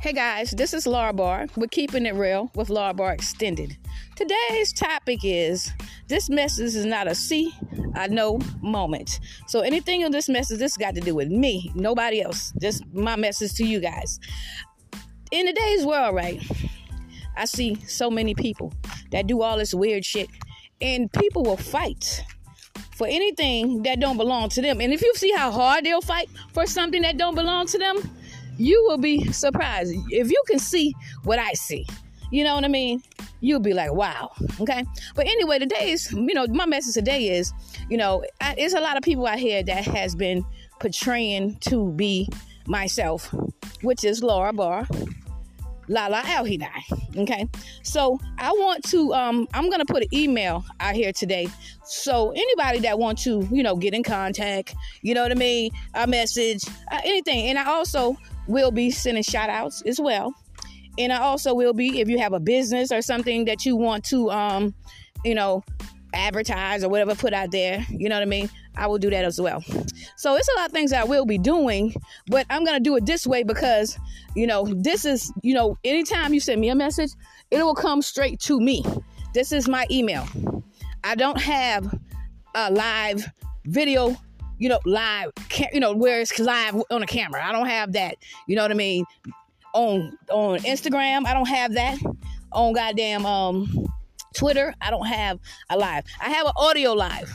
Hey guys, this is Laura. We're keeping it real with Laura Extended. Today's topic is this message is not a see, I know moment. So anything in this message, this got to do with me, nobody else. Just my message to you guys. In today's world, right? I see so many people that do all this weird shit, and people will fight for anything that don't belong to them. And if you see how hard they'll fight for something that don't belong to them, you will be surprised if you can see what I see. You know what I mean? You'll be like, wow. Okay. But anyway, today's, you know, my message today is, you know, I, there's a lot of people out here that has been portraying to be myself, which is Laura Barr. Lala Alhinai. Okay. So I want to um I'm gonna put an email out here today. So anybody that want to, you know, get in contact, you know what I mean, a message, uh, anything. And I also will be sending shout outs as well. And I also will be, if you have a business or something that you want to, um, you know, advertise or whatever, put out there, you know what I mean? I will do that as well. So it's a lot of things I will be doing, but I'm to do it this way because, you know, this is, you know, anytime you send me a message, it will come straight to me. This is my email. I don't have a live video you know, live, you know, where it's live on a camera. I don't have that. You know what I mean? On on Instagram, I don't have that. On goddamn um Twitter, I don't have a live. I have an audio live.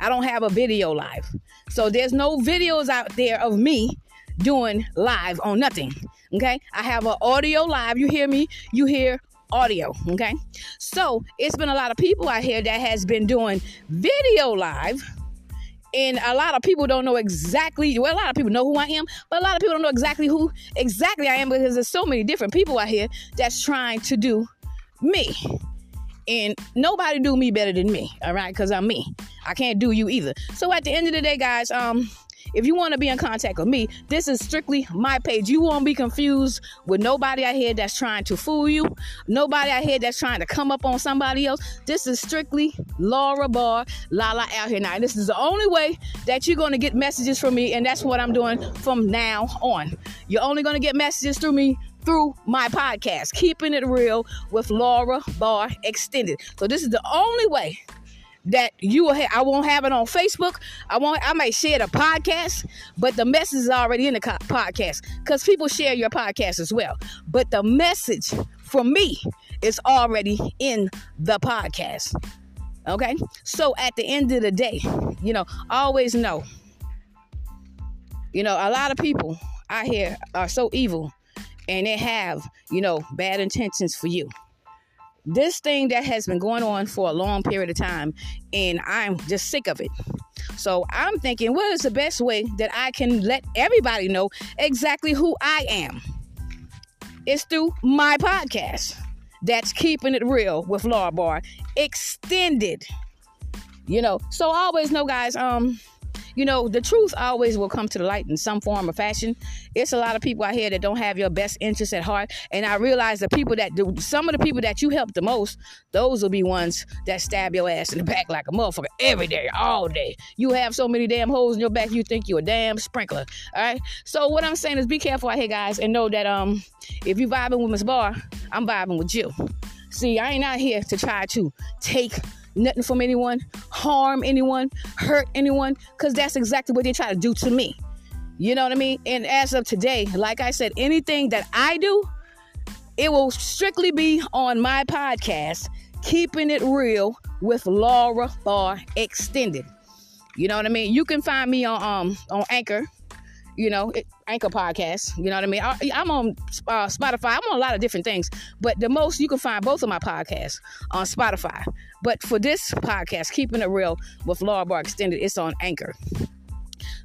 I don't have a video live. So there's no videos out there of me doing live on nothing. Okay? I have an audio live. You hear me? You hear audio. Okay? So it's been a lot of people out here that has been doing video live and a lot of people don't know exactly well a lot of people know who i am but a lot of people don't know exactly who exactly i am because there's so many different people out here that's trying to do me and nobody do me better than me all right because i'm me i can't do you either so at the end of the day guys um if you want to be in contact with me, this is strictly my page. You won't be confused with nobody out here that's trying to fool you, nobody out here that's trying to come up on somebody else. This is strictly Laura Barr, Lala out here. Now, And this is the only way that you're going to get messages from me, and that's what I'm doing from now on. You're only going to get messages through me through my podcast, Keeping It Real with Laura Barr Extended. So, this is the only way that you will have, I won't have it on Facebook. I won't I might share the podcast, but the message is already in the podcast cuz people share your podcast as well. But the message from me is already in the podcast. Okay? So at the end of the day, you know, always know you know, a lot of people out here are so evil and they have, you know, bad intentions for you this thing that has been going on for a long period of time, and I'm just sick of it. So I'm thinking, what is the best way that I can let everybody know exactly who I am? It's through my podcast. That's keeping it real with Laura Barr extended. You know, so always know, guys. Um, you know, the truth always will come to the light in some form or fashion. It's a lot of people out here that don't have your best interest at heart. And I realize the people that do, some of the people that you help the most, those will be ones that stab your ass in the back like a motherfucker every day, all day. You have so many damn holes in your back, you think you're a damn sprinkler. All right. So what I'm saying is be careful out here, guys, and know that um if you vibing with Miss Barr, I'm vibing with you. See, I ain't out here to try to take nothing from anyone, harm anyone, hurt anyone, because that's exactly what they try to do to me. You know what I mean? And as of today, like I said, anything that I do, it will strictly be on my podcast, Keeping It Real with Laura Barr Extended. You know what I mean? You can find me on um on Anchor you know, it, Anchor Podcast. You know what I mean? I, am on uh, Spotify. I'm on a lot of different things, but the most you can find both of my podcasts on Spotify. But for this podcast, Keeping It Real with Laura Barr Extended, it's on Anchor.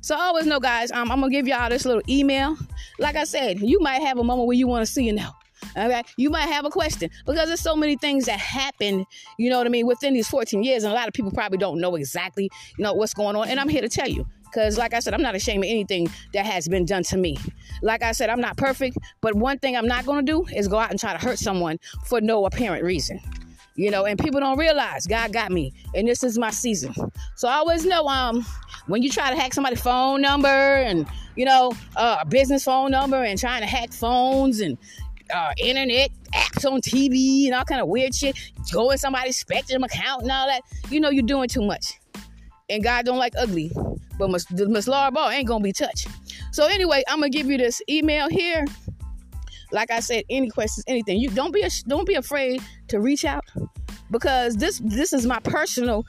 So always know, guys, um, I'm gonna give y'all this little email. Like I said, you might have a moment where you want to see you now. Okay, you might have a question because there's so many things that happen, you know what I mean, within these 14 years, and a lot of people probably don't know exactly, you know, what's going on. And I'm here to tell you. Because, like I said, I'm not ashamed of anything that has been done to me. Like I said, I'm not perfect, but one thing I'm not going to do is go out and try to hurt someone for no apparent reason. You know, and people don't realize God got me, and this is my season. So I always know um when you try to hack somebody's phone number and you know uh, a business phone number and trying to hack phones and uh, internet apps on TV and all kind of weird shit, go in somebody's Spectrum account and all that. You know you're doing too much, and God don't like ugly. But Miss, Laura Ball ain't gonna be touched. So anyway, I'm gonna give you this email here. Like I said, any questions, anything, you don't be a, don't be afraid to reach out because this this is my personal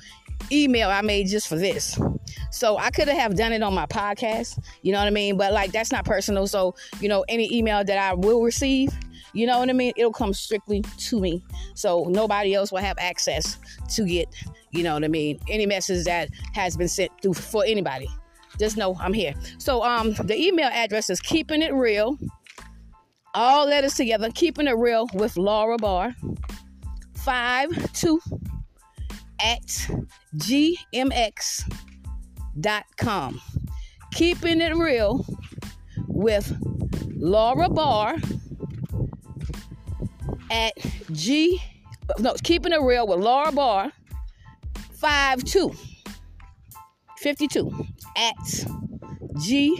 email I made just for this. So I could have done it on my podcast, you know what I mean? But like that's not personal. So, you know, any email that I will receive, you know what I mean? It'll come strictly to me. So nobody else will have access to get, you know what I mean, any message that has been sent through for anybody. Just know I'm here. So um the email address is keeping it real. All letters together, keeping it real with Laura Barr. Five two at gmx.com. Keeping it real with Laura Barr at G no, keeping it real with Laura Barr 52 52 at gmx.com.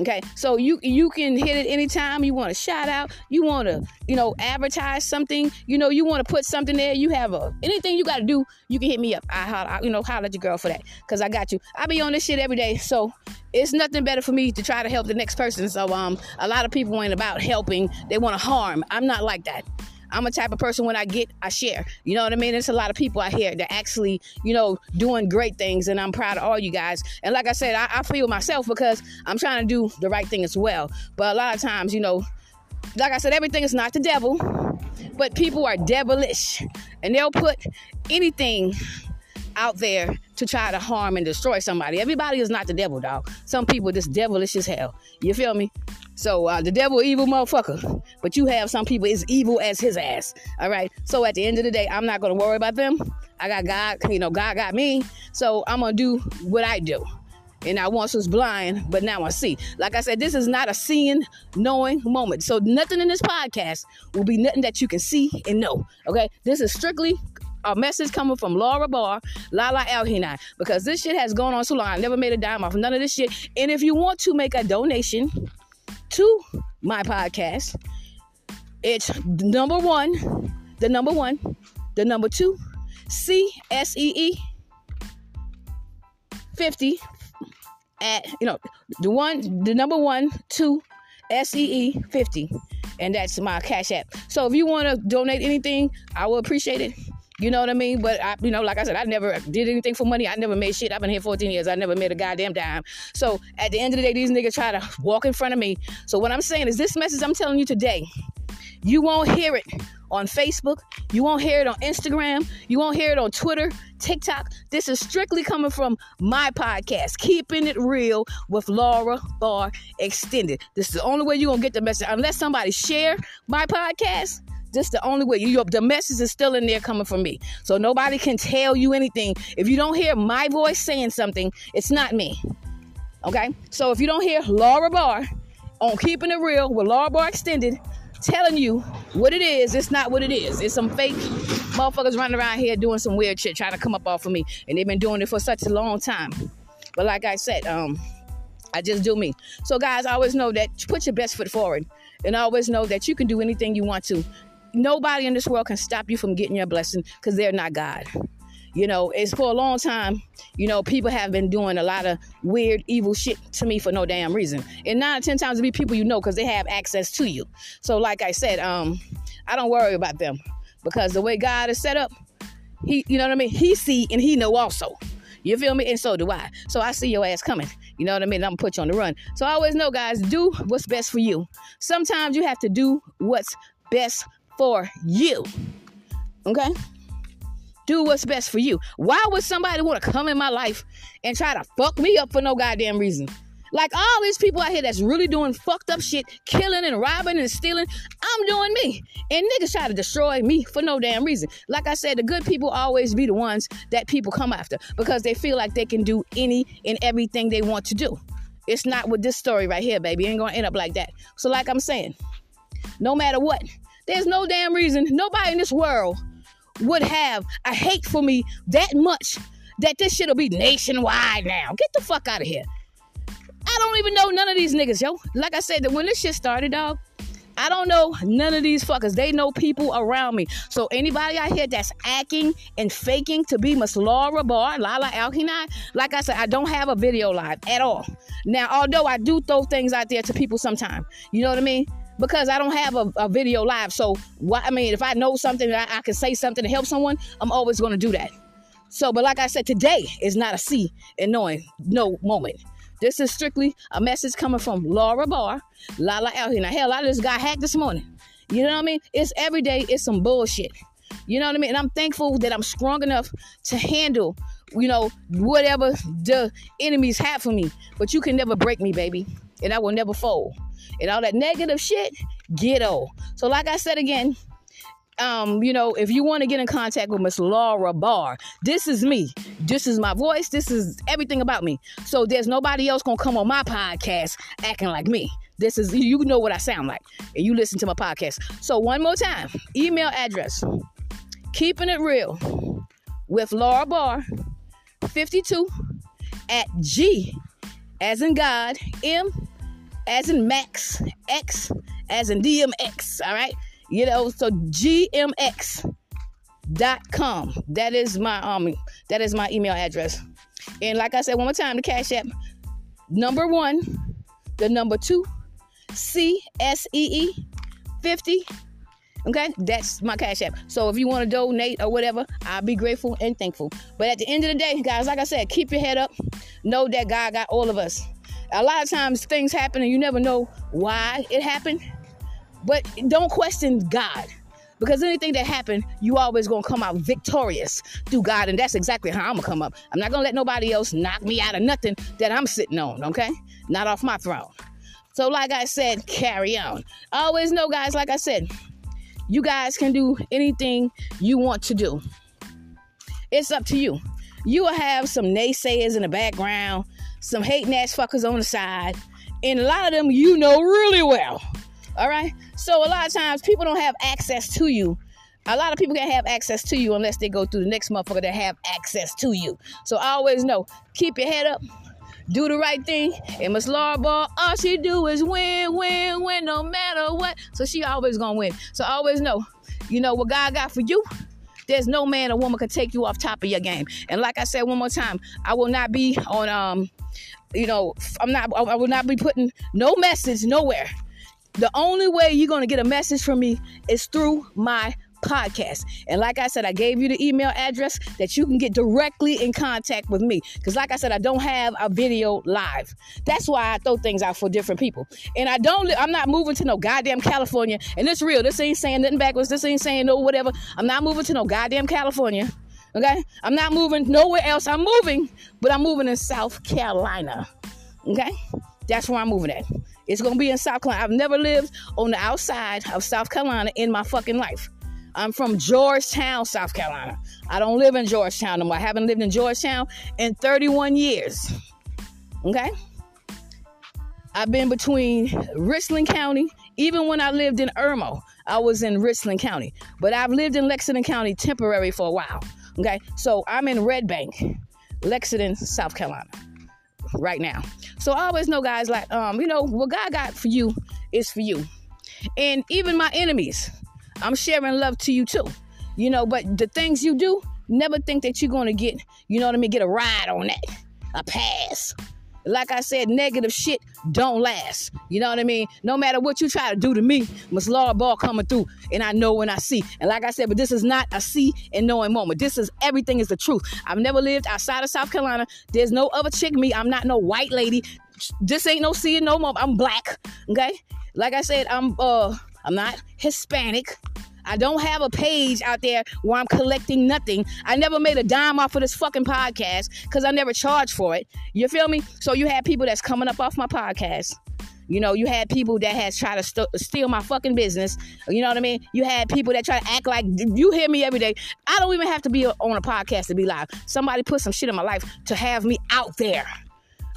Okay, so you you can hit it anytime you want to shout out, you want to you know advertise something, you know you want to put something there. You have a anything you got to do, you can hit me up. I, I you know holler at your girl for that, cause I got you. I be on this shit every day, so it's nothing better for me to try to help the next person. So um, a lot of people ain't about helping; they want to harm. I'm not like that. I'm a type of person when I get, I share. You know what I mean? There's a lot of people out here that actually, you know, doing great things, and I'm proud of all you guys. And like I said, I, I feel myself because I'm trying to do the right thing as well. But a lot of times, you know, like I said, everything is not the devil, but people are devilish, and they'll put anything out there to try to harm and destroy somebody. Everybody is not the devil, dog. Some people just devilish as hell. You feel me? So uh, the devil, evil motherfucker. But you have some people as evil as his ass. All right. So at the end of the day, I'm not gonna worry about them. I got God. You know, God got me. So I'm gonna do what I do. And I once was blind, but now I see. Like I said, this is not a seeing, knowing moment. So nothing in this podcast will be nothing that you can see and know. Okay. This is strictly a message coming from Laura Barr, Lala Elhinai, because this shit has gone on so long. I never made a dime off none of this shit. And if you want to make a donation to my podcast, it's number one, the number one, the number two, C S E E 50 at, you know, the one, the number one, two, S E E 50. And that's my Cash App. So if you want to donate anything, I will appreciate it. You know what I mean? But I, you know, like I said, I never did anything for money. I never made shit. I've been here 14 years. I never made a goddamn dime. So at the end of the day, these niggas try to walk in front of me. So what I'm saying is this message I'm telling you today, you won't hear it on Facebook. You won't hear it on Instagram. You won't hear it on Twitter, TikTok. This is strictly coming from my podcast, Keeping It Real with Laura Barr Extended. This is the only way you're going to get the message. Unless somebody share my podcast, this the only way. You, the message is still in there coming from me. So nobody can tell you anything. If you don't hear my voice saying something, it's not me. Okay? So if you don't hear Laura Barr on Keeping It Real with Laura Barr Extended telling you what it is, it's not what it is. It's some fake motherfuckers running around here doing some weird shit, trying to come up off of me. And they've been doing it for such a long time. But like I said, um, I just do me. So guys, always know that put your best foot forward. And always know that you can do anything you want to nobody in this world can stop you from getting your blessing because they're not God. You know, it's for a long time, you know, people have been doing a lot of weird, evil shit to me for no damn reason. And nine, ten times to be people you know because they have access to you. So, like I said, um, I don't worry about them because the way God is set up, he, you know what I mean? He see and he know also. You feel me? And so do I. So I see your ass coming. You know what I mean? I'm gonna put you on the run. So I always know, guys, do what's best for you. Sometimes you have to do what's best for you. Okay? Do what's best for you. Why would somebody want to come in my life and try to fuck me up for no goddamn reason? Like all these people out here that's really doing fucked up shit, killing and robbing and stealing, I'm doing me. And niggas try to destroy me for no damn reason. Like I said, the good people always be the ones that people come after because they feel like they can do any and everything they want to do. It's not with this story right here, baby. It ain't gonna end up like that. So, like I'm saying, no matter what, There's no damn reason nobody in this world would have a hate for me that much that this shit'll be nationwide now. Get the fuck out of here. I don't even know none of these niggas, yo. Like I said, that when this shit started, dog, I don't know none of these fuckers. They know people around me. So anybody out here that's acting and faking to be Miss Laura Barr, Lala Alkinai, like I said, I don't have a video live at all. Now, although I do throw things out there to people sometime, you know what I mean? Because I don't have a, a video live. So what I mean, if I know something, I, I can say something to help someone, I'm always gonna do that. So, but like I said, today is not a see and knowing no moment. This is strictly a message coming from Laura Barr, Lala out here. Now, hell, I just got hacked this morning. You know what I mean? It's every day, it's some bullshit. You know what I mean? And I'm thankful that I'm strong enough to handle, you know, whatever the enemies have for me. But you can never break me, baby. And I will never fold. And all that negative shit, ghetto. So, like I said again, um, you know, if you want to get in contact with Miss Laura Barr, this is me. This is my voice. This is everything about me. So there's nobody else gonna come on my podcast acting like me. This is you know what I sound like, and you listen to my podcast. So one more time, email address: keeping it real with Laura Barr, 52 at G as in God, M as in Max, X as in DMX. All right you know, so gmx.com. That is my um that is my email address. And like I said one more time, the Cash App number one, the number two, C S E E 50. Okay, that's my Cash App. So if you want to donate or whatever, I'll be grateful and thankful. But at the end of the day, guys, like I said, keep your head up. Know that God got all of us. A lot of times things happen and you never know why it happened. But don't question God. Because anything that happened, you always gonna come out victorious through God, and that's exactly how I'm gonna come up. I'm not gonna let nobody else knock me out of nothing that I'm sitting on, okay? Not off my throne. So, like I said, carry on. always know, guys, like I said, you guys can do anything you want to do. It's up to you. You will have some naysayers in the background, some hating ass fuckers on the side, and a lot of them you know really well. All right. So a lot of times people don't have access to you. A lot of people can't have access to you unless they go through the next motherfucker that have access to you. So I always know, keep your head up, do the right thing. And Miss Laura Ball, all she do is win, win, win, no matter what. So she always gonna win. So I always know, you know what God got for you. There's no man or woman can take you off top of your game. And like I said one more time, I will not be on um, you know, I'm not I will not be putting no message nowhere the only way you're to get a message from me is through my podcast. And like I said, I gave you the email address that you can get directly in contact with me. Because, like I said, I don't have a video live. That's why I throw things out for different people. And I don't, I'm not moving to no goddamn California. And it's real. This ain't saying nothing backwards. This ain't saying no whatever. I'm not moving to no goddamn California. Okay? I'm not moving nowhere else. I'm moving, but I'm moving in South Carolina. Okay? That's where I'm moving at. It's gonna be in South Carolina. I've never lived on the outside of South Carolina in my fucking life. I'm from Georgetown, South Carolina. I don't live in Georgetown no more. I haven't lived in Georgetown in 31 years. Okay? I've been between Richland County, even when I lived in Irmo, I was in Richland County. But I've lived in Lexington County temporary for a while. Okay? So I'm in Red Bank, Lexington, South Carolina right now. So I always know, guys, like, um, you know, what God got for you is for you. And even my enemies, I'm sharing love to you too. You know, but the things you do, never think that you're gonna get, you know what I mean, get a ride on that, a pass. Like I said, negative shit don't last. You know what I mean? No matter what you try to do to me, Miss Laura Ball coming through, and I know when I see. And like I said, but this is not a see and knowing moment. This is everything is the truth. I've never lived outside of South Carolina. There's no other chick me. I'm not no white lady. This ain't no seeing no moment. I'm black. Okay? Like I said, I'm uh I'm not Hispanic. I don't have a page out there where I'm collecting nothing. I never made a dime off of this fucking podcast because I never charged for it. You feel me? So you had people that's coming up off my podcast. You know, you had people that has tried to st- steal my fucking business. You know what I mean? You had people that try to act like you hear me every day. I don't even have to be on a podcast to be live. Somebody put some shit in my life to have me out there.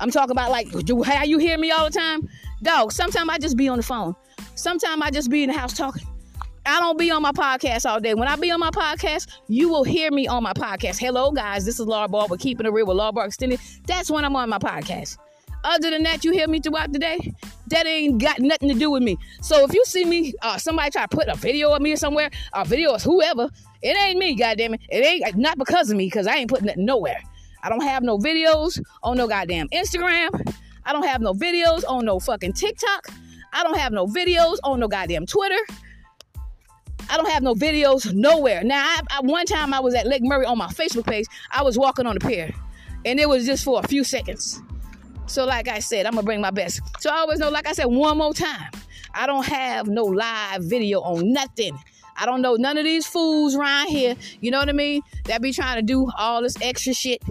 I'm talking about like how you hear me all the time, dog. Sometimes I just be on the phone. Sometimes I just be in the house talking. I don't be on my podcast all day. When I be on my podcast, you will hear me on my podcast. Hello, guys. This is Laura Ball with Keeping It Real with Laura Ball Extended. That's when I'm on my podcast. Other than that, you hear me throughout the day. That ain't got nothing to do with me. So if you see me, uh, somebody try to put a video of me somewhere, a video of whoever, it ain't me. Goddamn it, it ain't not because of me, because I ain't putting nothing nowhere. I don't have no videos on no goddamn Instagram. I don't have no videos on no fucking TikTok. I don't have no videos on no goddamn Twitter. I don't have no videos nowhere. Now, I, I, one time I was at Lake Murray on my Facebook page. I was walking on the pier, and it was just for a few seconds. So, like I said, I'm gonna bring my best. So I always know, like I said, one more time, I don't have no live video on nothing. I don't know none of these fools around here. You know what I mean? That be trying to do all this extra shit.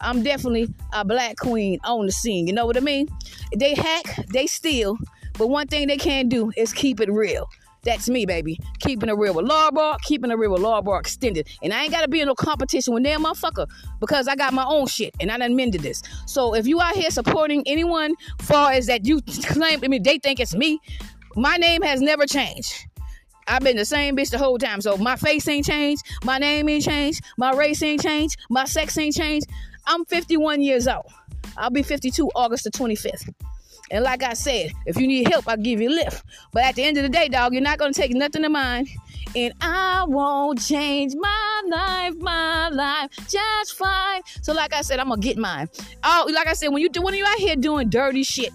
I'm definitely a black queen on the scene. You know what I mean? They hack, they steal, but one thing they can't do is keep it real. That's me, baby. Keeping it real with Law Bar, keeping it real with Law Bar Extended. And I ain't gotta be in no competition with them motherfucker because I got my own shit and I done mended this. So if you out here supporting anyone far as that you claim, I mean, they think it's me, my name has never changed. I've been the same bitch the whole time. So my face ain't changed, my name ain't changed, my race ain't changed, my sex ain't changed. I'm 51 years old. I'll be 52 August the 25th. And like I said, if you need help, I'll give you a lift. But at the end of the day, dog, you're not gonna take nothing of mine. And I won't change my life, my life just fine. So like I said, I'm gonna get mine. Oh, like I said, when you do when you out here doing dirty shit,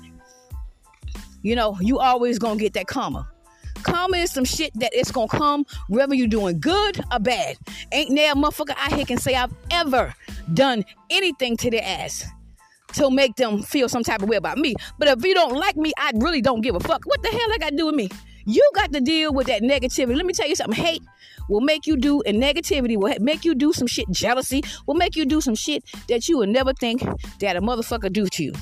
you know, you always gonna get that karma. Karma is some shit that it's gonna come whether you're doing good or bad. Ain't there a motherfucker out here can say I've ever done anything to their ass to make them feel some type of way about me. But if you don't like me, I really don't give a fuck. What the hell I got to do with me? You got to deal with that negativity. Let me tell you something. Hate will make you do, and negativity will make you do some shit. Jealousy will make you do some shit that you would never think that a motherfucker do to you.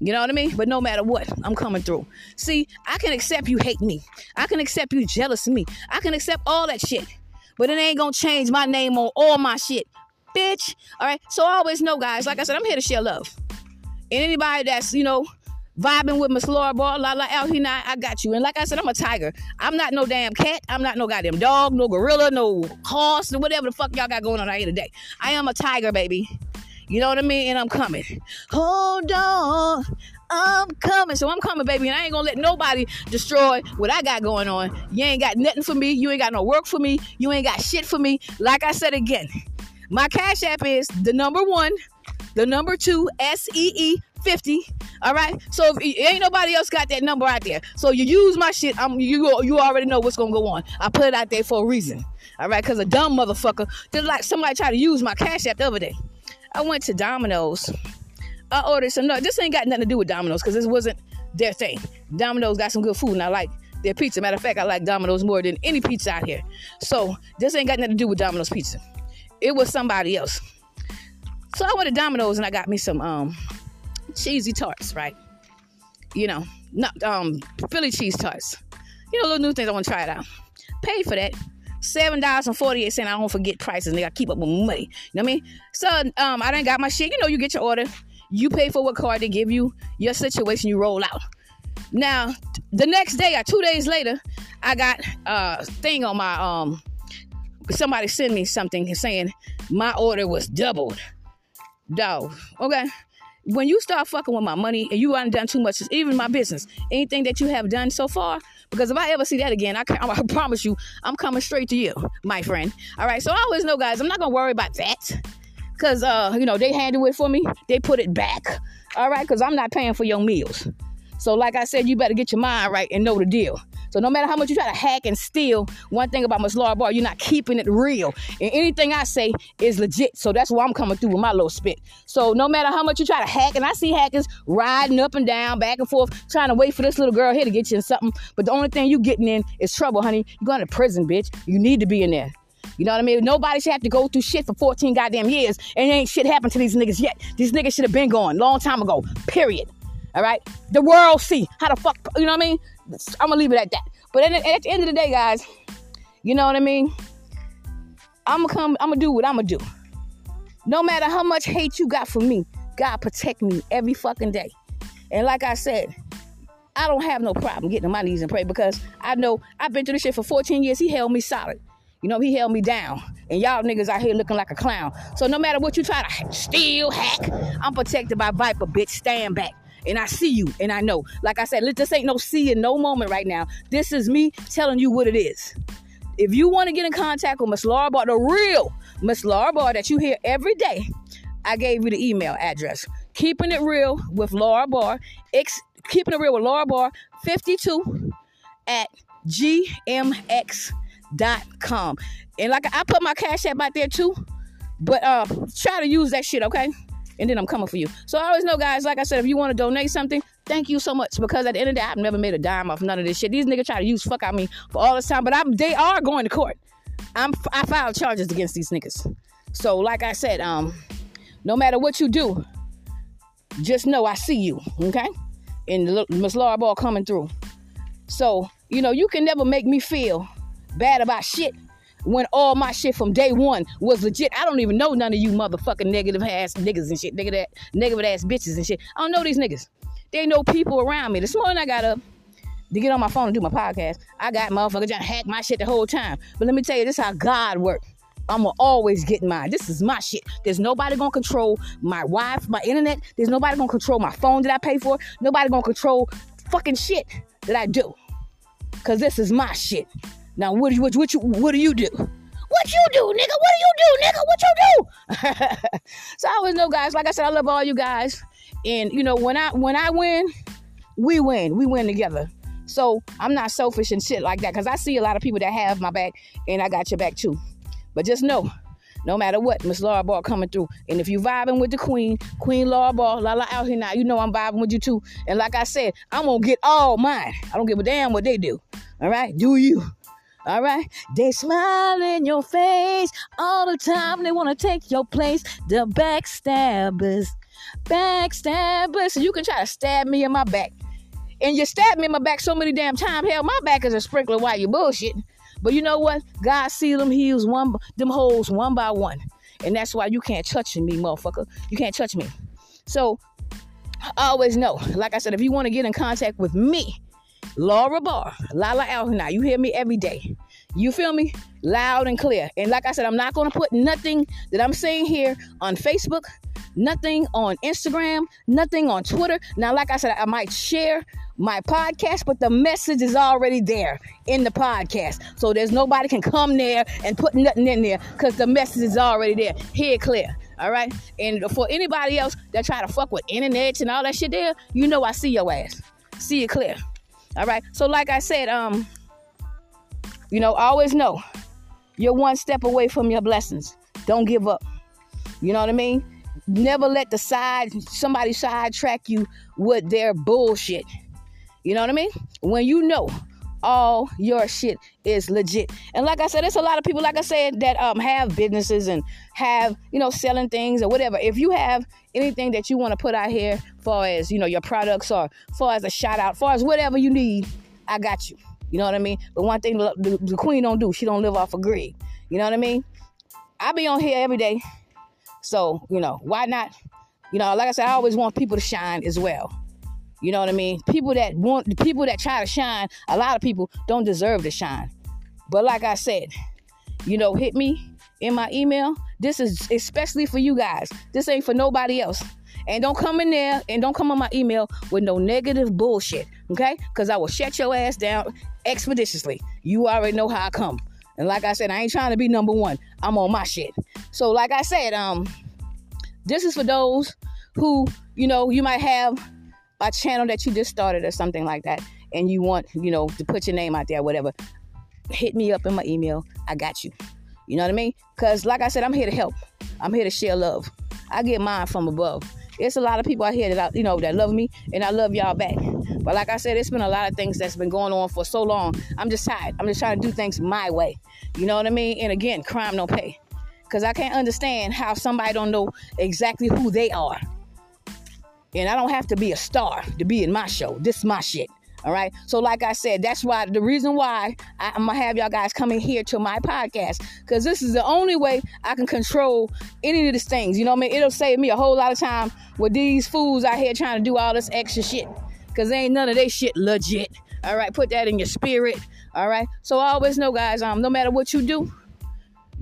You know what I mean? But no matter what, I'm coming through. See, I can accept you hate me. I can accept you jealous of me. I can accept all that shit. But it ain't gonna change my name on all my shit. Bitch. All right. So I always know, guys, like I said, I'm here to share love. And anybody that's, you know, vibing with Miss Laura Ball, la la out here I got you. And like I said, I'm a tiger. I'm not no damn cat. I'm not no goddamn dog, no gorilla, no horse, or whatever the fuck y'all got going on out here today. I am a tiger, baby. You know what I mean? And I'm coming. Hold on. I'm coming. So I'm coming, baby. And I ain't gonna let nobody destroy what I got going on. You ain't got nothing for me. You ain't got no work for me. You ain't got shit for me. Like I said again, my cash app is the number one the number two S E E 50. All right. So if ain't nobody else got that number out there, so you use my shit. I'm you you already know what's gonna go on. I put it out there for a reason. All right, because a dumb motherfucker did like somebody tried to use my cash app the other day. I went to Domino's. I ordered some. No, this ain't got nothing to do with Domino's because this wasn't their thing. Domino's got some good food, and I like their pizza. Matter of fact, I like Domino's more than any pizza out here. So this ain't got nothing to do with Domino's pizza. It was somebody else. So I went to Domino's and I got me some um cheesy tarts, right? You know, not um Philly cheese tarts. You know, little new things I want to try it out. Paid for that. Seven dollars and forty eight cents. I don't forget prices, they got keep up with money. You know what I mean? So um, I didn't got my shit. You know, you get your order, you pay for what card they give you, your situation, you roll out. Now, the next day or two days later, I got a thing on my um. Somebody sent me something saying my order was doubled dog. Okay. When you start fucking with my money and you haven't done too much, even my business, anything that you have done so far, because if I ever see that again, I, can, I promise you, I'm coming straight to you, my friend. All right. So I always know, guys, I'm not gonna worry about that, cause uh, you know they handle it for me. They put it back. All right, cause I'm not paying for your meals. So like I said, you better get your mind right and know the deal. So no matter how much you try to hack and steal, one thing about Miss Laura Barr, you're not keeping it real. And anything I say is legit. So that's why I'm coming through with my little spit. So no matter how much you try to hack, and I see hackers riding up and down, back and forth, trying to wait for this little girl here to get you in something. But the only thing you getting in is trouble, honey. You're going to prison, bitch. You need to be in there. You know what I mean? Nobody should have to go through shit for 14 goddamn years and ain't shit happened to these niggas yet. These niggas should have been gone long time ago. Period. All right? The world see how the fuck, you know what I mean? I'm gonna leave it at that. But at, at the end of the day, guys, you know what I mean? I'm gonna come, I'm gonna do what I'm gonna do. No matter how much hate you got for me, God protect me every fucking day. And like I said, I don't have no problem getting on my knees and pray because I know I've been through this shit for 14 years. He held me solid. You know, he held me down. And y'all niggas out here looking like a clown. So no matter what you try to steal, hack, I'm protected by Viper, bitch. Stand back. And I see you, and I know. Like I said, this ain't no see in no moment right now. This is me telling you what it is. If you want to get in contact with Miss Laura the real Miss Laura that you hear every day, I gave you the email address. Keeping it real with Laura Barr. X, keeping it real with Laura Barr 52 at gmx.com. And like I put my cash app out there too. But uh try to use that shit, okay? And then I'm coming for you. So I always know, guys, like I said, if you want to donate something, thank you so much. Because at the end of the day, I've never made a dime off none of this shit. These niggas try to use fuck out me for all this time, but I'm they are going to court. I'm I filed charges against these niggas. So like I said, um, no matter what you do, just know I see you, okay? And Miss Laura Ball coming through. So, you know, you can never make me feel bad about shit when all my shit from day one was legit. I don't even know none of you motherfucking negative ass niggas and shit, nigga that negative, ass bitches and shit. I don't know these niggas. They know people around me. This morning I got up to get on my phone and do my podcast. I got motherfuckers trying to hack my shit the whole time. But let me tell you, this is how God works. I'ma always get mine. This is my shit. There's nobody gonna control my Wi-Fi, my internet. There's nobody gonna control my phone that I pay for. Nobody gonna control fucking shit that I do. Cause this is my shit. Now what do you what, what you what do you do? What you do, nigga? What do you do, nigga? What you do? so I always know, guys. Like I said, I love all you guys. And you know, when I when I win, we win. We win together. So I'm not selfish and shit like that. Cause I see a lot of people that have my back, and I got your back too. But just know, no matter what, Miss Laura Ball coming through. And if you vibing with the Queen, Queen Laura Ball, Lala out here now, you know I'm vibing with you too. And like I said, I'm gonna get all mine. I don't give a damn what they do. All right, do you? All right, they smile in your face all the time. They want to take your place. The backstabbers, backstabbers. You can try to stab me in my back, and you stab me in my back so many damn times. Hell, my back is a sprinkler while you bullshit. But you know what? God see them heels one, them holes one by one, and that's why you can't touch me, motherfucker. You can't touch me. So I always know, like I said, if you want to get in contact with me, Laura Barr, Lala Alhina, you hear me every day. You feel me? Loud and clear. And like I said, I'm not going to put nothing that I'm saying here on Facebook, nothing on Instagram, nothing on Twitter. Now, like I said, I might share my podcast, but the message is already there in the podcast. So there's nobody can come there and put nothing in there because the message is already there. Here clear. All right. And for anybody else that try to fuck with internet and all that shit there, you know I see your ass. See it clear. All right. So like I said, um, you know, always know you're one step away from your blessings. Don't give up. You know what I mean? Never let the side somebody sidetrack you with their bullshit. You know what I mean? When you know all your shit is legit. And like I said, there's a lot of people, like I said, that um have businesses and have, you know, selling things or whatever. If you have anything that you want to put out here far as, you know, your products or far as a shout out, far as whatever you need, I got you. You know what I mean? But one thing the, the, the queen don't do, she don't live off of grid. You know what I mean? I be on here every day. So, you know, why not? You know, like I said, I always want people to shine as well. You know what I mean? People that want, the people that try to shine, a lot of people don't deserve to shine. But like I said, you know, hit me in my email. This is especially for you guys. This ain't for nobody else. And don't come in there and don't come on my email with no negative bullshit, okay? Because I will shut your ass down expeditiously. You already know how I come. And like I said, I ain't trying to be number one. I'm on my shit. So like I said, um, this is for those who, you know, you might have a channel that you just started or something like that, and you want, you know, to put your name out there, whatever, hit me up in my email. I got you. You know what I mean? Because, like I said, I'm here to help. I'm here to share love. I get mine from above. It's a lot of people out here that I, you know that love me, and I love y'all back. But like I said, it's been a lot of things that's been going on for so long. I'm just tired. I'm just trying to do things my way. You know what I mean? And again, crime no pay. Cause I can't understand how somebody don't know exactly who they are. And I don't have to be a star to be in my show. This is my shit. All right. So, like I said, that's why the reason why I, am gonna have y'all guys coming here to my podcast because this is the only way I can control any of these things. You know what I mean? It'll save me a whole lot of time with these fools out here trying to do all this extra shit. Cause ain't none of they shit legit. All right, put that in your spirit. All right. So I always know, guys. Um, no matter what you do,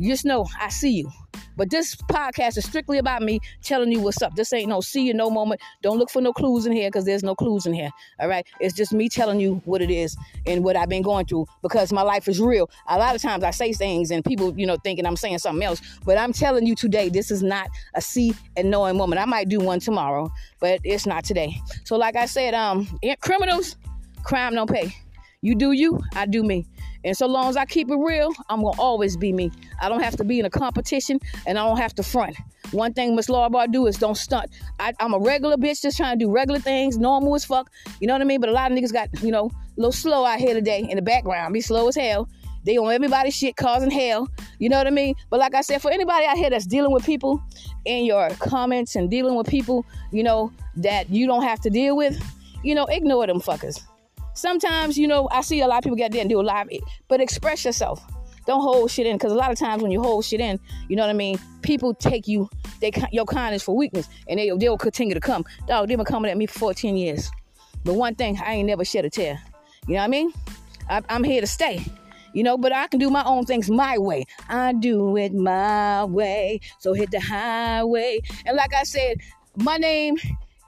just know I see you. But this podcast is strictly about me telling you what's up. This ain't no see you no moment. Don't look for no clues in here because there's no clues in here. All right. It's just me telling you what it is and what I've been going through because my life is real. A lot of times I say things and people, you know, thinking I'm saying something else. But I'm telling you today, this is not a see and knowing moment. I might do one tomorrow, but it's not today. So like I said, um, criminals, crime don't pay. You do you, I do me. And so long as I keep it real, I'm gonna always be me. I don't have to be in a competition and I don't have to front. One thing Miss Laura Barr do is don't stunt. I, am a regular bitch just trying to do regular things, normal as fuck. You know what I mean? But a lot of niggas got, you know, a little slow out here today in the background. Be slow as hell. They on everybody's shit causing hell. You know what I mean? But like I said, for anybody out here that's dealing with people in your comments and dealing with people, you know, that you don't have to deal with, you know, ignore them fuckers sometimes, you know, I see a lot of people get there and do a live, but express yourself. Don't hold shit in, because a lot of times when you hold shit in, you know what I mean. People take you, they your kindness for weakness, and they they'll continue to come. Dog, they've been coming at me for 14 years, but one thing, I ain't never shed a tear. You know what I mean? I, I'm here to stay you know, but I can do my own things my way. I do it my way. So hit the highway. And like I said, my name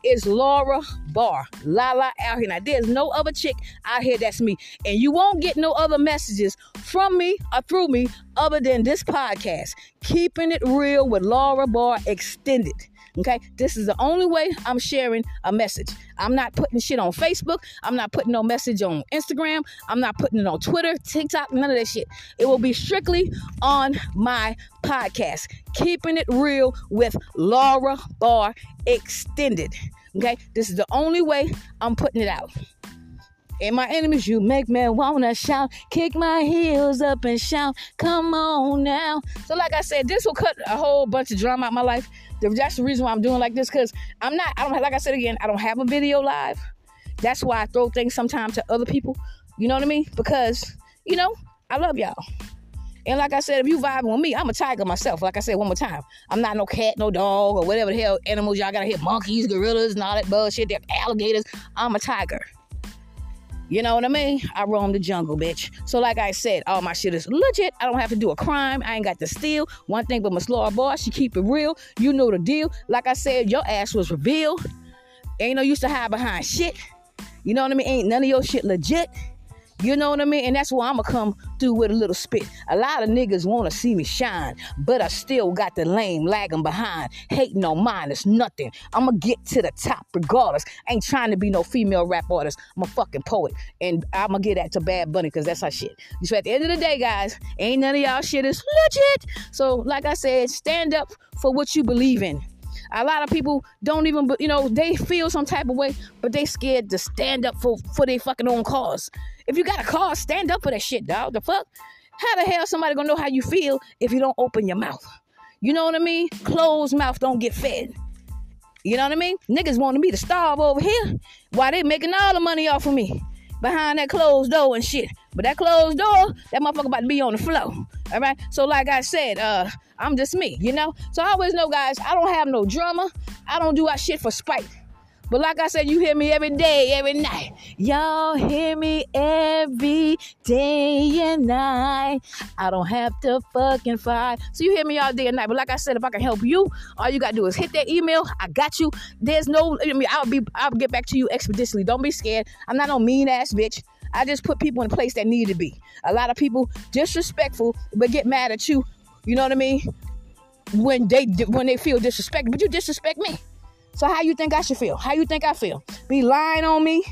is Laura Barr. Lala out here. Now, there's no other chick out here that's me. And you won't get no other messages from me or through me other than this podcast. Keeping it real with Laura Barr Extended. Okay, this is the only way I'm sharing a message. I'm not putting shit on Facebook. I'm not putting no message on Instagram. I'm not putting it on Twitter, TikTok, none of that shit. It will be strictly on my podcast, Keeping It Real with Laura Barr Extended. Okay, this is the only way I'm putting it out. My enemies, you make me wanna shout, kick my heels up and shout, come on now. So, like I said, this will cut a whole bunch of drama out my life. That's the reason why I'm doing like this, because I'm not, I don't like I said again, I don't have a video live. That's why I throw things sometimes to other people. You know what I mean? Because, you know, I love y'all. And like I said, if you vibing with me, I'm a tiger myself. Like I said one more time, I'm not no cat, no dog, or whatever the hell animals y'all gotta hit monkeys, gorillas, and all that bullshit. They're alligators. I'm a tiger. You know what I mean? I roam the jungle, bitch. So, like I said, all my shit is legit. I don't have to do a crime. I ain't got to steal. One thing but my Laura boss, she keep it real. You know the deal. Like I said, your ass was revealed. Ain't no use to hide behind shit. You know what I mean? Ain't none of your shit legit. You know what I mean? And that's why I'ma come through with a little spit. A lot of niggas wanna see me shine, but I still got the lame lagging behind. Hating on mine is nothing. I'ma get to the top regardless. Ain't trying to be no female rap artist. I'm a fucking poet. And I'ma get that to Bad Bunny because that's our shit. So at the end of the day, guys, ain't none of y'all shit is legit. So like I said, stand up for what you believe in. A lot of people don't even, you know, they feel some type of way, but they scared to stand up for for their fucking own cause. If you got a cause, stand up for that shit, dog. The fuck? How the hell somebody gonna know how you feel if you don't open your mouth? You know what I mean? Closed mouth don't get fed. You know what I mean? Niggas wanting me to starve over here while they making all the money off of me behind that closed door and shit. But that closed door, that motherfucker about to be on the floor. All right. So like I said, uh, I'm just me, you know. So I always know, guys, I don't have no drama. I don't do that shit for spite. But like I said, you hear me every day, every night. Y'all hear me every day and night. I don't have to fucking fight. So you hear me all day and night. But like I said, if I can help you, all you gotta do is hit that email. I got you. There's no, I mean, I'll be, I'll get back to you expeditiously. Don't be scared. I'm not no mean ass bitch. I just put people in a place that need to be. A lot of people disrespectful, but get mad at you. You know what I mean? When they when they feel disrespected, but you disrespect me. So how you think I should feel? How you think I feel? Be lying on me?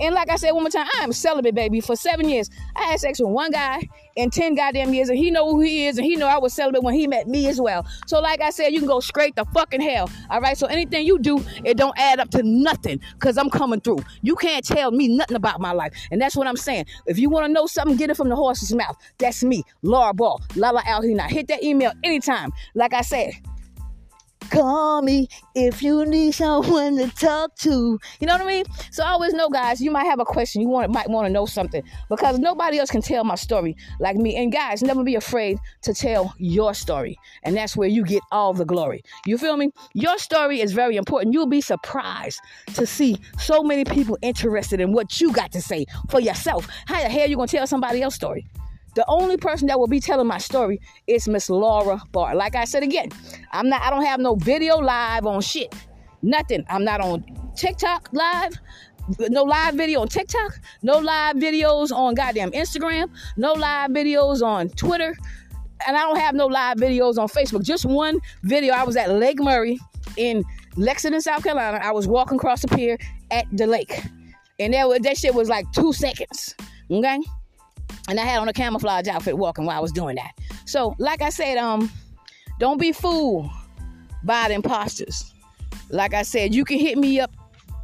And like I said one more time, I am celibate, baby. For seven years, I had sex with one guy in ten goddamn years, and he know who he is, and he know I was celibate when he met me as well. So like I said, you can go straight to fucking hell. All right. So anything you do, it don't add up to nothing, cause I'm coming through. You can't tell me nothing about my life, and that's what I'm saying. If you want to know something, get it from the horse's mouth. That's me, Laura Ball, Lala Al Hina. Hit that email anytime. Like I said, Call me if you need someone to talk to. You know what I mean? So I always know, guys, you might have a question. You want might want to know something because nobody else can tell my story like me. And guys, never be afraid to tell your story. And that's where you get all the glory. You feel me? Your story is very important. You'll be surprised to see so many people interested in what you got to say for yourself. How the hell you gonna tell somebody else's story? The only person that will be telling my story is Miss Laura Barr. Like I said again, I'm not I don't have no video live on shit. Nothing. I'm not on TikTok live. No live video on TikTok. No live videos on goddamn Instagram. No live videos on Twitter. And I don't have no live videos on Facebook. Just one video. I was at Lake Murray in Lexington, South Carolina. I was walking across the pier at the lake. And that, that shit was like two seconds. Okay? And I had on a camouflage outfit walking while I was doing that. So, like I said, um, don't be fooled by the imposters. Like I said, you can hit me up.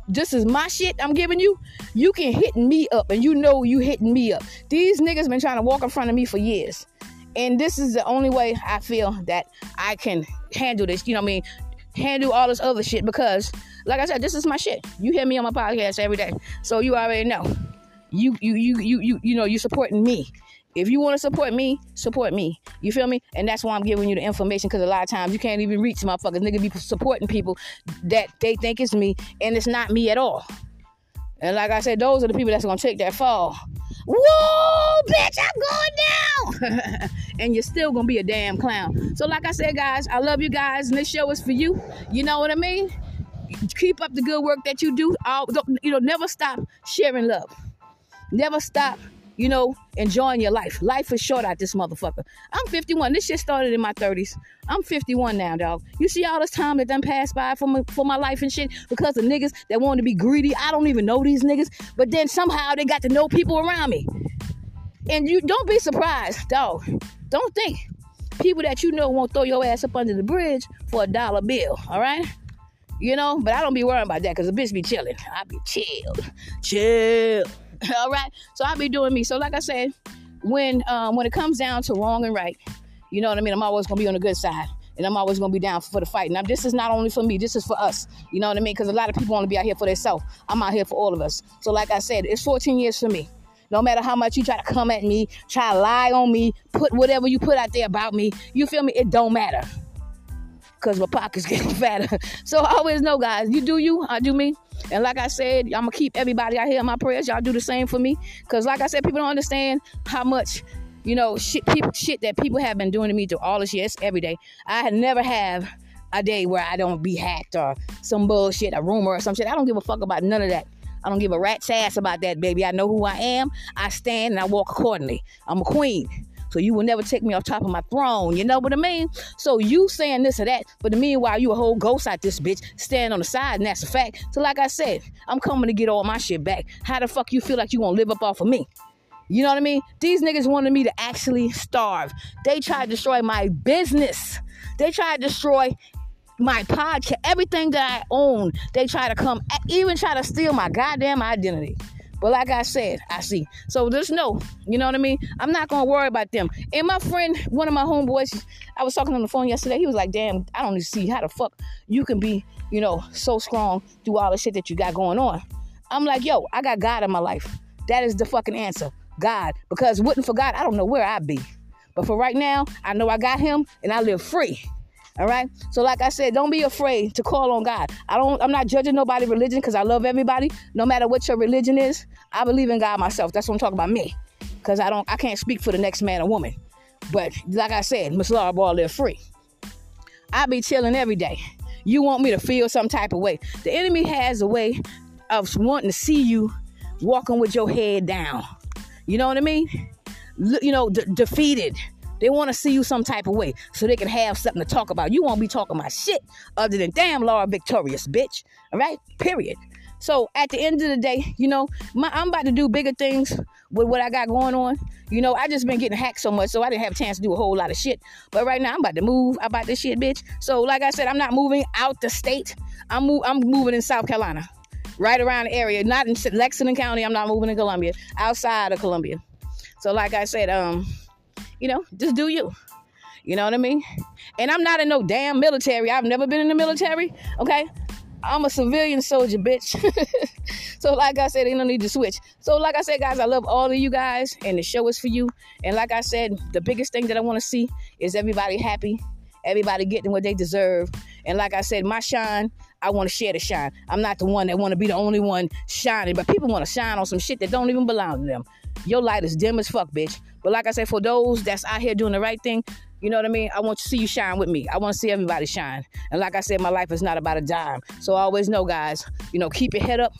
This is my shit I'm giving you. You can hit me up, and you know you hitting me up. These niggas been trying to walk in front of me for years, and this is the only way I feel that I can handle this. You know what I mean? Handle all this other shit because, like I said, this is my shit. You hear me on my podcast every day, so you already know you you you you you you know you're supporting me. If you want to support me, support me. You feel me? And that's why I'm giving you the information because a lot of times you can't even reach motherfuckers. Nigga be supporting people that they think it's me and it's not me at all. And like I said, those are the people that's gonna take that fall. Whoa, bitch, I'm going down. and you're still gonna be a damn clown. So, like I said, guys, I love you guys, and this show is for you. You know what I mean? Keep up the good work that you do. I'll, you know, never stop sharing love. Never stop, you know, enjoying your life. Life is short out this motherfucker. I'm 51. This shit started in my 30s. I'm 51 now, dog. You see all this time that done passed by for my, for my life and shit because of niggas that want to be greedy. I don't even know these niggas, but then somehow they got to know people around me. And you don't be surprised, dog. Don't think people that you know won't throw your ass up under the bridge for a dollar bill, all right? You know, but I don't be worrying about that because the bitch be chilling. I be chilled. Chill. All right. So I be doing me. So like I said, when um, when it comes down to wrong and right, you know what I mean. I'm always gonna be on the good side, and I'm always gonna be down for the fight. Now this is not only for me. This is for us. You know what I mean? Because a lot of people want to be out here for themselves. I'm out here for all of us. So like I said, it's 14 years for me. No matter how much you try to come at me, try to lie on me, put whatever you put out there about me, you feel me? It don't matter. Cause my pocket's getting fatter. So I always know, guys, you do you, I do me. And like I said, I'm gonna keep everybody out here in my prayers. Y'all do the same for me, cause like I said, people don't understand how much, you know, shit people shit that people have been doing to me through all this years, every day. I never have a day where I don't be hacked or some bullshit, a rumor or some shit. I don't give a fuck about none of that. I don't give a rat's ass about that, baby. I know who I am. I stand and I walk accordingly. I'm a queen. So you will never take me off top of my throne. You know what I mean? So you saying this or that, but the meanwhile, you a whole ghost out this bitch, stand on the side, and that's a fact. So like I said, I'm coming to get all my shit back. How the fuck you feel like you gonna live up off of me? You know what I mean? These niggas wanted me to actually starve. They tried to destroy my business. They tried to destroy my podcast, everything that I own. They try to come, even try to steal my goddamn identity. But like I said, I see. So just know, you know what I mean? I'm not gonna worry about them. And my friend, one of my homeboys, I was talking on the phone yesterday. He was like, "Damn, I don't even see how the fuck you can be, you know, so strong through all the shit that you got going on." I'm like, "Yo, I got God in my life. That is the fucking answer, God. Because wouldn't for God, I don't know where I'd be. But for right now, I know I got Him, and I live free." All right. So, like I said, don't be afraid to call on God. I don't. I'm not judging nobody' religion because I love everybody, no matter what your religion is. I believe in God myself. That's what I'm talking about me, because I don't. I can't speak for the next man or woman. But like I said, Miss Laura Barr live free. I be chilling every day. You want me to feel some type of way. The enemy has a way of wanting to see you walking with your head down. You know what I mean? You know, de- defeated they want to see you some type of way so they can have something to talk about. You won't be talking about shit other than damn Laura Victorious, bitch. All right? Period. So at the end of the day, you know, my, I'm about to do bigger things with what I got going on. You know, I just been getting hacked so much, so I didn't have a chance to do a whole lot of shit. But right now, I'm about to move about this shit, bitch. So like I said, I'm not moving out the state. I'm move, I'm moving in South Carolina, right around the area. Not in Lexington County. I'm not moving in Columbia. Outside of Columbia. So like I said, um, you know, just do you. You know what I mean? And I'm not in no damn military. I've never been in the military. Okay. I'm a civilian soldier, bitch. so, like I said, ain't no need to switch. So, like I said, guys, I love all of you guys, and the show is for you. And like I said, the biggest thing that I want to see is everybody happy, everybody getting what they deserve. And like I said, my shine, I want to share the shine. I'm not the one that want to be the only one shining, but people want to shine on some shit that don't even belong to them. Your light is dim as fuck, bitch. But like I said, for those that's out here doing the right thing, you know what I mean? I want to see you shine with me. I want to see everybody shine. And like I said, my life is not about a dime. So I always know, guys, you know, keep your head up.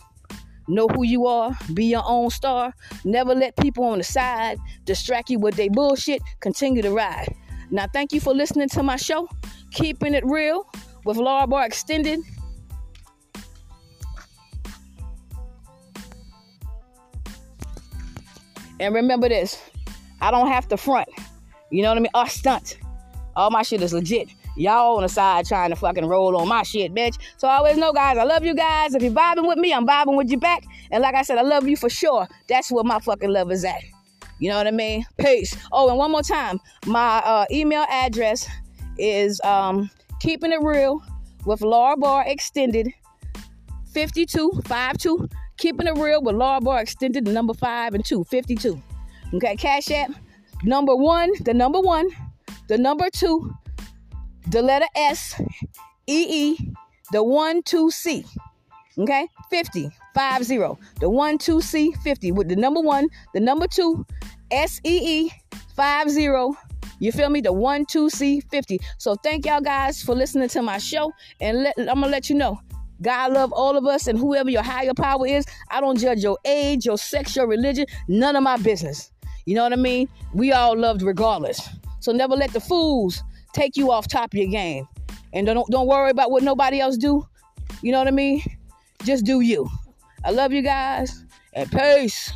Know who you are. Be your own star. Never let people on the side distract you with their bullshit. Continue to ride. Now, thank you for listening to my show. Keeping it real with Laura Barr Extended. And remember this I don't have to front. You know what I mean? Or stunt. All my shit is legit. Y'all on the side trying to fucking roll on my shit, bitch. So I always know, guys, I love you guys. If you're vibing with me, I'm vibing with you back. And like I said, I love you for sure. That's where my fucking love is at. You know what I mean? Peace. Oh, and one more time, my uh, email address is um, keeping it real with Laura Barr Extended 5252. Keeping it real with Laura Barr Extended, number five and two, 52. Okay, Cash App number one, the number one, the number two, the letter S, E E, the one, two, C. Okay, 50, 5 0. The one, two, C, 50 with the number one, the number two, S E E, 5 0. You feel me? The one, two, C, 50. So thank y'all guys for listening to my show. And let, I'm going to let you know God love all of us and whoever your higher power is. I don't judge your age, your sex, your religion. None of my business. You know what I mean? We all loved regardless. So never let the fools take you off top of your game. And don't don't worry about what nobody else do. You know what I mean? Just do you. I love you guys and peace.